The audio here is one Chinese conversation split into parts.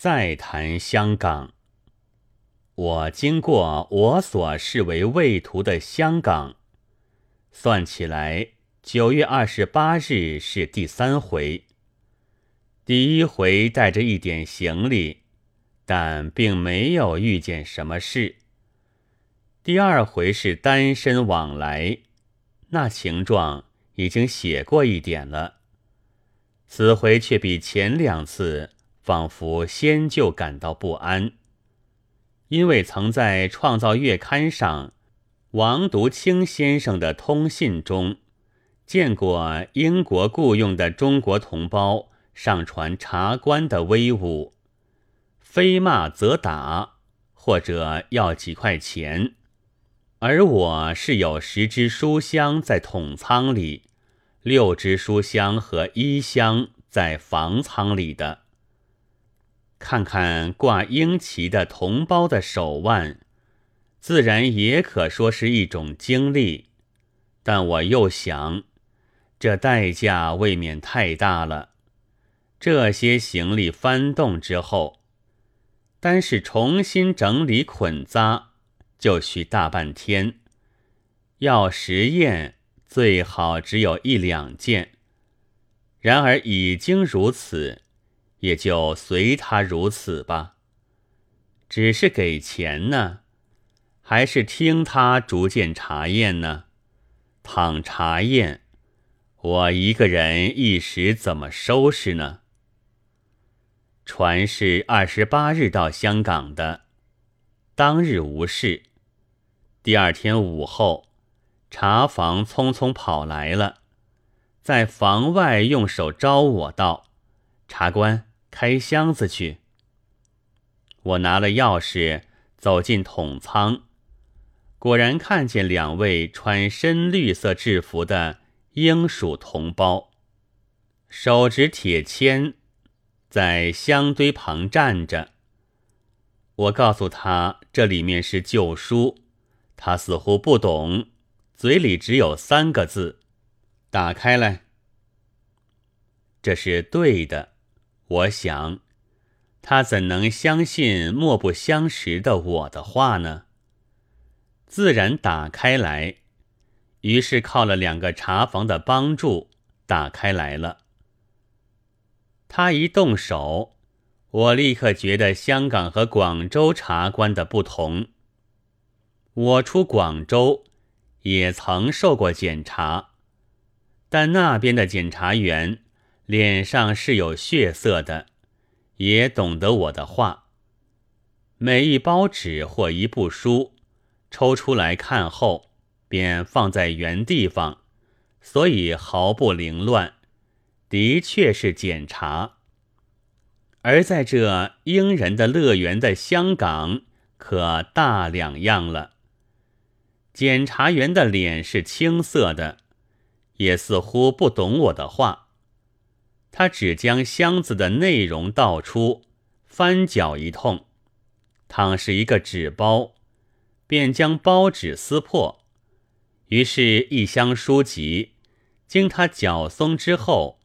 再谈香港。我经过我所视为畏途的香港，算起来，九月二十八日是第三回。第一回带着一点行李，但并没有遇见什么事。第二回是单身往来，那情状已经写过一点了。此回却比前两次仿佛先就感到不安。因为曾在《创造月刊》上，王独清先生的通信中，见过英国雇佣的中国同胞上传茶官的威武，非骂则打，或者要几块钱，而我是有十支书箱在统仓里，六支书箱和一箱在房仓里的。看看挂鹰旗的同胞的手腕，自然也可说是一种经历。但我又想，这代价未免太大了。这些行李翻动之后，单是重新整理捆扎，就需大半天。要实验，最好只有一两件。然而已经如此。也就随他如此吧。只是给钱呢，还是听他逐渐查验呢？倘查验，我一个人一时怎么收拾呢？船是二十八日到香港的，当日无事。第二天午后，茶房匆匆跑来了，在房外用手招我道：“茶官。”开箱子去。我拿了钥匙走进统仓，果然看见两位穿深绿色制服的英属同胞，手执铁签，在箱堆旁站着。我告诉他这里面是旧书，他似乎不懂，嘴里只有三个字：“打开来。”这是对的。我想，他怎能相信莫不相识的我的话呢？自然打开来，于是靠了两个茶房的帮助，打开来了。他一动手，我立刻觉得香港和广州茶官的不同。我出广州，也曾受过检查，但那边的检察员。脸上是有血色的，也懂得我的话。每一包纸或一部书，抽出来看后，便放在原地方，所以毫不凌乱，的确是检查。而在这英人的乐园的香港，可大两样了。检察员的脸是青色的，也似乎不懂我的话。他只将箱子的内容倒出，翻搅一通，倘是一个纸包，便将包纸撕破。于是，一箱书籍经他搅松之后，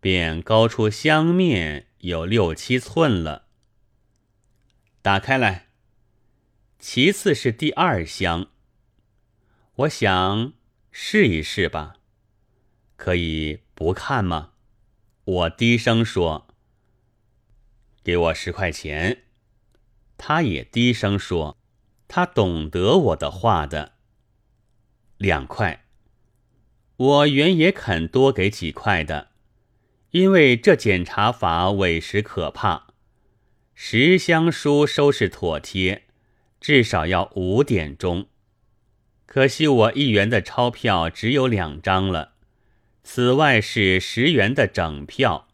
便高出箱面有六七寸了。打开来。其次是第二箱，我想试一试吧，可以不看吗？我低声说：“给我十块钱。”他也低声说：“他懂得我的话的。”两块。我原也肯多给几块的，因为这检查法委实可怕。十箱书收拾妥帖，至少要五点钟。可惜我一元的钞票只有两张了。此外是十元的整票，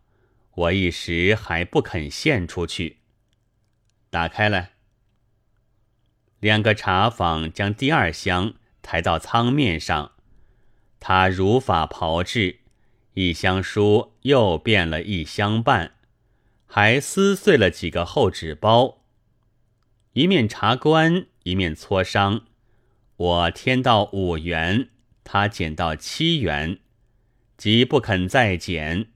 我一时还不肯献出去。打开来，两个茶坊将第二箱抬到舱面上，他如法炮制，一箱书又变了一箱半，还撕碎了几个厚纸包。一面查官，一面磋商，我添到五元，他减到七元。即不肯再减。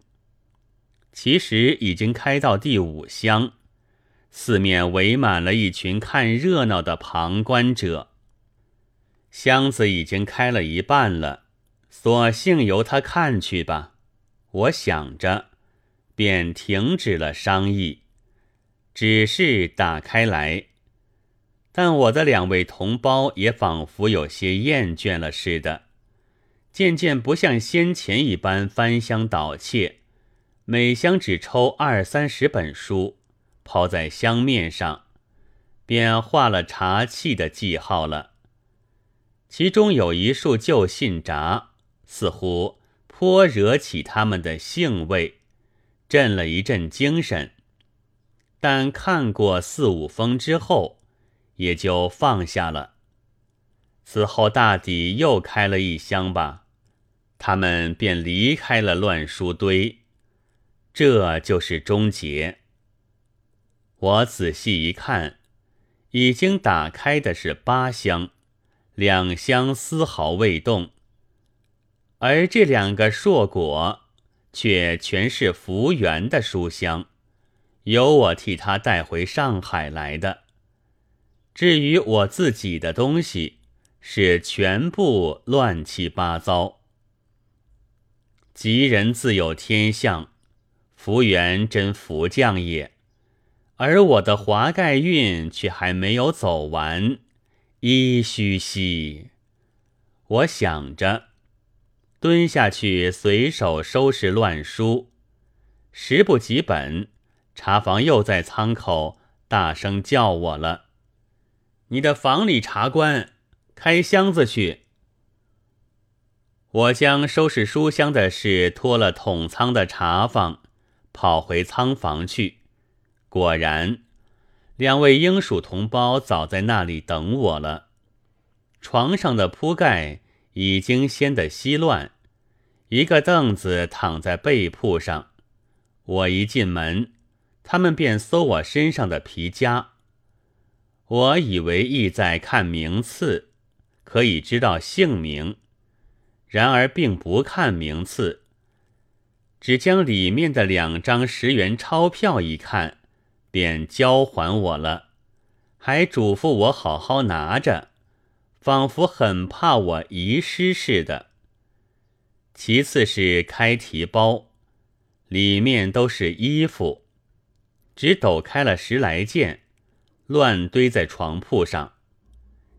其实已经开到第五箱，四面围满了一群看热闹的旁观者。箱子已经开了一半了，索性由他看去吧。我想着，便停止了商议，只是打开来。但我的两位同胞也仿佛有些厌倦了似的，渐渐不像先前一般翻箱倒窃，每箱只抽二三十本书，抛在箱面上，便画了茶器的记号了。其中有一束旧信札，似乎颇惹起他们的兴味，振了一阵精神。但看过四五封之后，也就放下了。此后大抵又开了一箱吧，他们便离开了乱书堆，这就是终结。我仔细一看，已经打开的是八箱，两箱丝毫未动，而这两个硕果却全是福源的书香，由我替他带回上海来的。至于我自己的东西，是全部乱七八糟。吉人自有天相，福缘真福将也，而我的华盖运却还没有走完，依虚兮！我想着，蹲下去随手收拾乱书，时不几本，茶房又在仓口大声叫我了。你的房里茶官，开箱子去。我将收拾书箱的事托了统仓的茶房，跑回仓房去。果然，两位英属同胞早在那里等我了。床上的铺盖已经掀得稀乱，一个凳子躺在被铺上。我一进门，他们便搜我身上的皮夹。我以为意在看名次，可以知道姓名，然而并不看名次，只将里面的两张十元钞票一看，便交还我了，还嘱咐我好好拿着，仿佛很怕我遗失似的。其次是开提包，里面都是衣服，只抖开了十来件。乱堆在床铺上。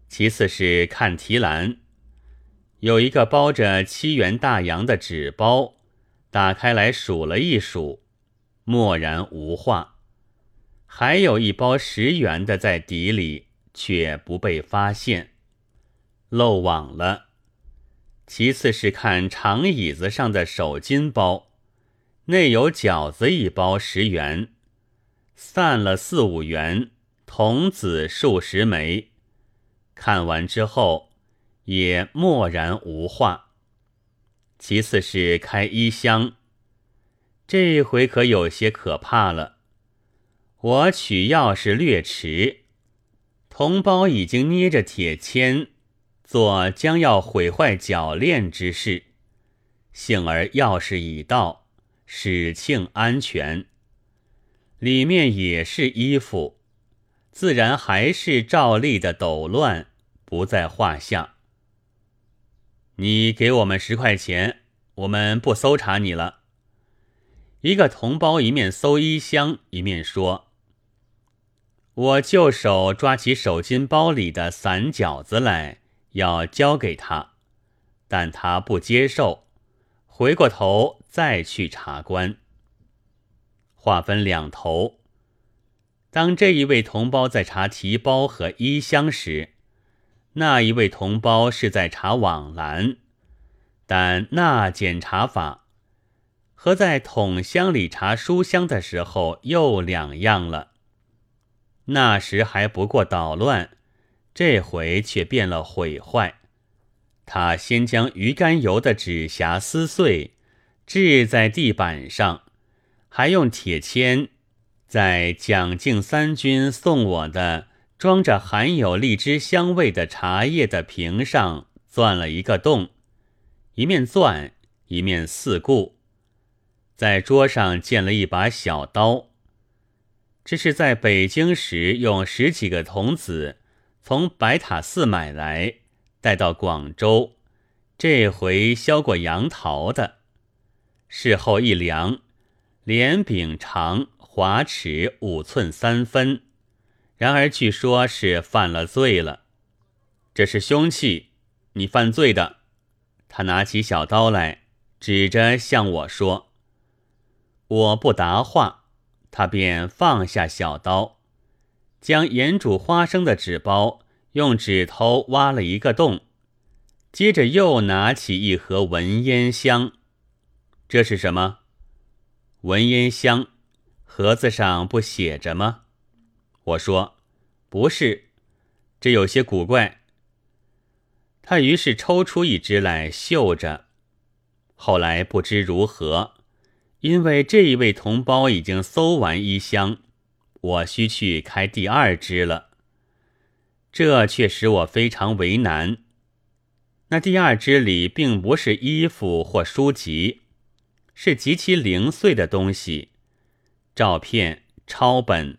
其次是看提篮，有一个包着七元大洋的纸包，打开来数了一数，默然无话。还有一包十元的在底里，却不被发现，漏网了。其次是看长椅子上的手巾包，内有饺子一包十元，散了四五元。童子数十枚，看完之后也默然无话。其次是开衣箱，这回可有些可怕了。我取钥匙略迟，同胞已经捏着铁签，做将要毁坏铰链之事。幸而钥匙已到，使庆安全。里面也是衣服。自然还是照例的抖乱，不在话下。你给我们十块钱，我们不搜查你了。一个同胞一面搜衣箱，一面说：“我就手抓起手巾包里的散饺子来，要交给他，但他不接受，回过头再去查官。话分两头。”当这一位同胞在查提包和衣箱时，那一位同胞是在查网篮，但那检查法和在桶箱里查书箱的时候又两样了。那时还不过捣乱，这回却变了毁坏。他先将鱼肝油的纸匣撕碎，掷在地板上，还用铁签。在蒋敬三军送我的装着含有荔枝香味的茶叶的瓶上钻了一个洞，一面钻一面四顾，在桌上见了一把小刀，这是在北京时用十几个童子从白塔寺买来，带到广州，这回削过杨桃的。事后一量，连柄长，华尺五寸三分。然而据说是犯了罪了，这是凶器，你犯罪的。他拿起小刀来，指着向我说：“我不答话。”他便放下小刀，将盐煮花生的纸包用指头挖了一个洞，接着又拿起一盒文烟香。这是什么？文烟香，盒子上不写着吗？我说不是，这有些古怪。他于是抽出一支来嗅着，后来不知如何。因为这一位同胞已经搜完一箱，我需去开第二支了。这却使我非常为难。那第二支里并不是衣服或书籍，是极其零碎的东西：照片、抄本、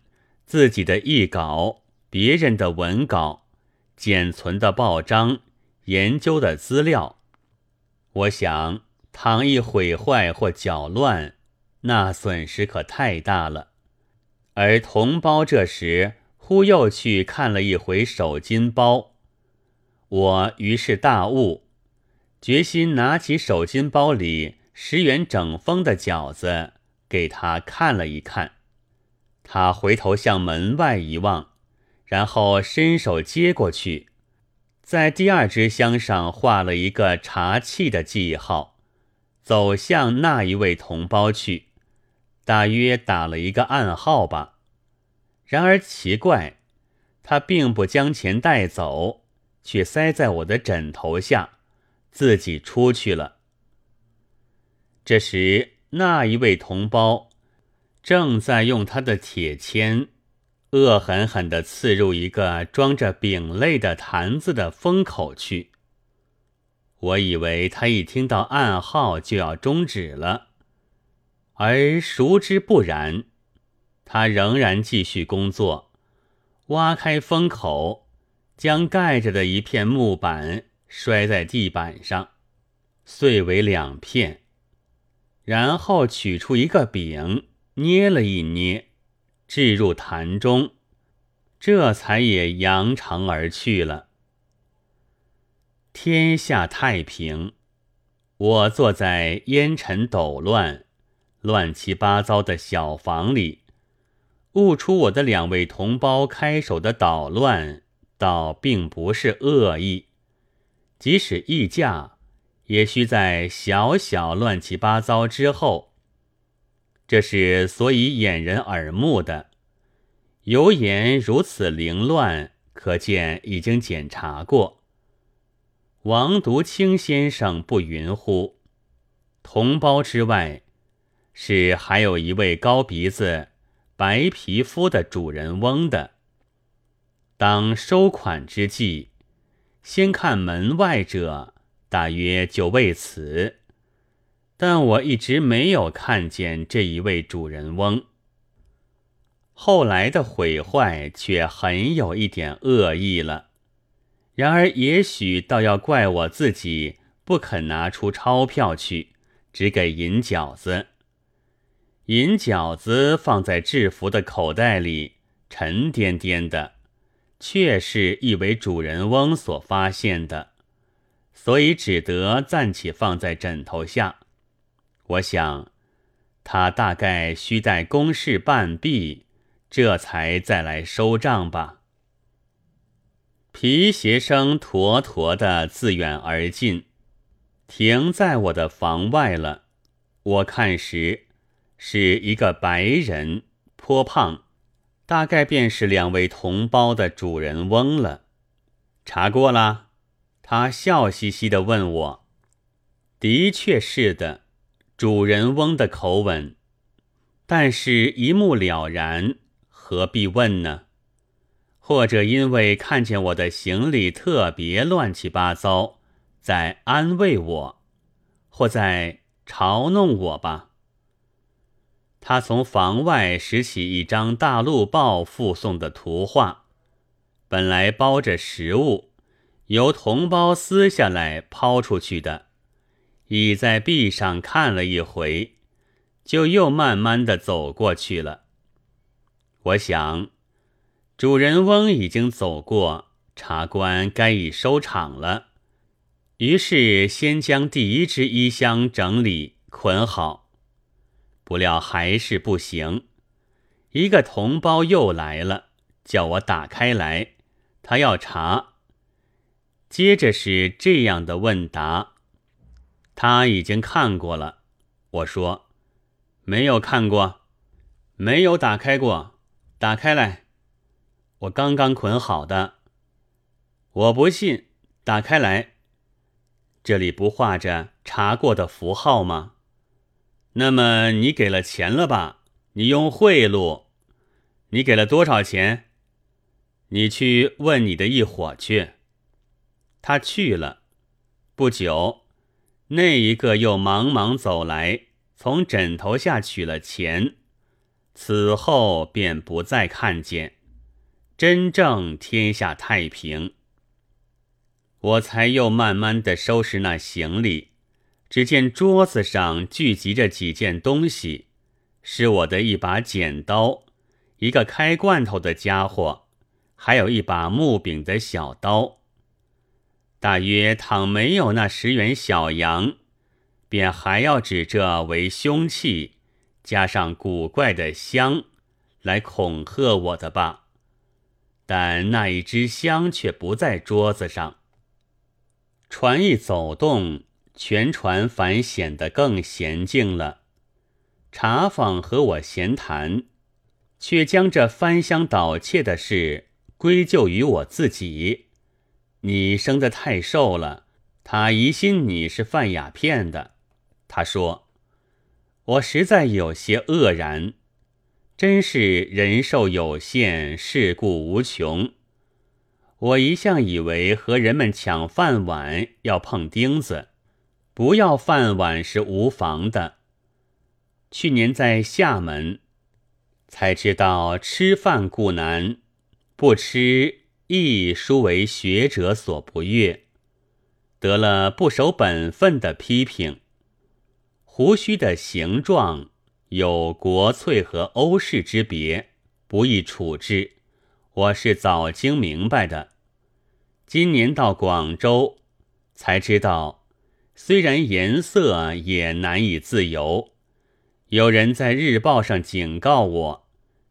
自己的译稿、别人的文稿、简存的报章、研究的资料。我想。倘一毁坏或搅乱，那损失可太大了。而同胞这时忽又去看了一回手巾包，我于是大悟，决心拿起手巾包里十元整封的饺子给他看了一看。他回头向门外一望，然后伸手接过去，在第二支香上画了一个茶器的记号。走向那一位同胞去，大约打了一个暗号吧。然而奇怪，他并不将钱带走，却塞在我的枕头下，自己出去了。这时，那一位同胞正在用他的铁签，恶狠狠地刺入一个装着饼类的坛子的封口去。我以为他一听到暗号就要终止了，而熟知不然，他仍然继续工作，挖开封口，将盖着的一片木板摔在地板上，碎为两片，然后取出一个饼，捏了一捏，置入坛中，这才也扬长而去了。天下太平，我坐在烟尘抖乱、乱七八糟的小房里，悟出我的两位同胞开手的捣乱，倒并不是恶意。即使议价，也需在小小乱七八糟之后。这是所以掩人耳目的。油盐如此凌乱，可见已经检查过。王独清先生不云乎？同胞之外，是还有一位高鼻子、白皮肤的主人翁的。当收款之际，先看门外者，大约就为此。但我一直没有看见这一位主人翁。后来的毁坏却很有一点恶意了。然而，也许倒要怪我自己不肯拿出钞票去，只给银饺子。银饺子放在制服的口袋里，沉甸甸的，却是一位主人翁所发现的，所以只得暂且放在枕头下。我想，他大概需待公事办毕，这才再来收账吧。皮鞋声坨坨的自远而近，停在我的房外了。我看时，是一个白人，颇胖，大概便是两位同胞的主人翁了。查过了？他笑嘻嘻的问我。的确是的，主人翁的口吻。但是，一目了然，何必问呢？或者因为看见我的行李特别乱七八糟，在安慰我，或在嘲弄我吧。他从房外拾起一张大陆报附送的图画，本来包着食物，由同胞撕下来抛出去的，倚在壁上看了一回，就又慢慢的走过去了。我想，主人翁已经走过，茶官该已收场了，于是先将第一只衣箱整理捆好。不料还是不行，一个同胞又来了，叫我打开来，他要查。接着是这样的问答，他已经看过了。我说没有看过，没有打开过，打开来，我刚刚捆好的。我不信，打开来，这里不画着查过的符号吗？那么你给了钱了吧？你用贿赂，你给了多少钱？你去问你的一伙去。他去了，不久，那一个又忙忙走来，从枕头下取了钱，此后便不再看见，真正天下太平。我才又慢慢的收拾那行李。只见桌子上聚集着几件东西，是我的一把剪刀，一个开罐头的家伙，还有一把木柄的小刀。大约倘没有那十元小洋，便还要指这为凶器，加上古怪的香，来恐吓我的吧。但那一支香却不在桌子上。船一走动。全船反显得更娴静了。茶坊和我闲谈，却将这翻箱倒窃的事归咎于我自己。你生得太瘦了，他疑心你是贩鸦片的。他说：“我实在有些愕然，真是人寿有限，世故无穷。我一向以为和人们抢饭碗要碰钉子。”不要饭碗是无妨的。去年在厦门，才知道吃饭固难，不吃亦殊为学者所不悦，得了不守本分的批评。胡须的形状有国粹和欧式之别，不易处置。我是早经明白的。今年到广州，才知道。虽然颜色也难以自由，有人在日报上警告我，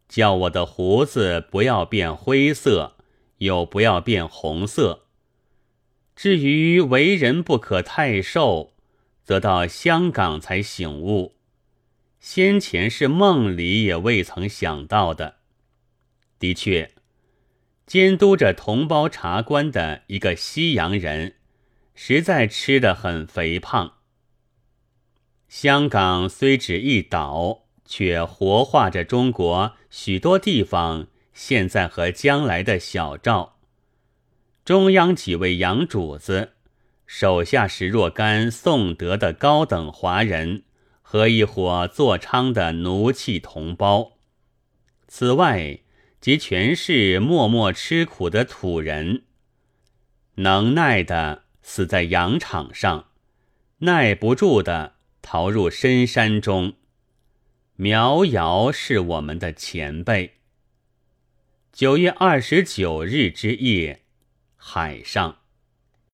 叫我的胡子不要变灰色，又不要变红色。至于为人不可太瘦，则到香港才醒悟，先前是梦里也未曾想到的。的确，监督着同胞茶官的一个西洋人。实在吃得很肥胖。香港虽只一岛，却活化着中国许多地方现在和将来的小赵。中央几位洋主子，手下是若干宋德的高等华人和一伙做娼的奴气同胞，此外，即全是默默吃苦的土人，能耐的。死在羊场上，耐不住的逃入深山中。苗瑶是我们的前辈。九月二十九日之夜，海上。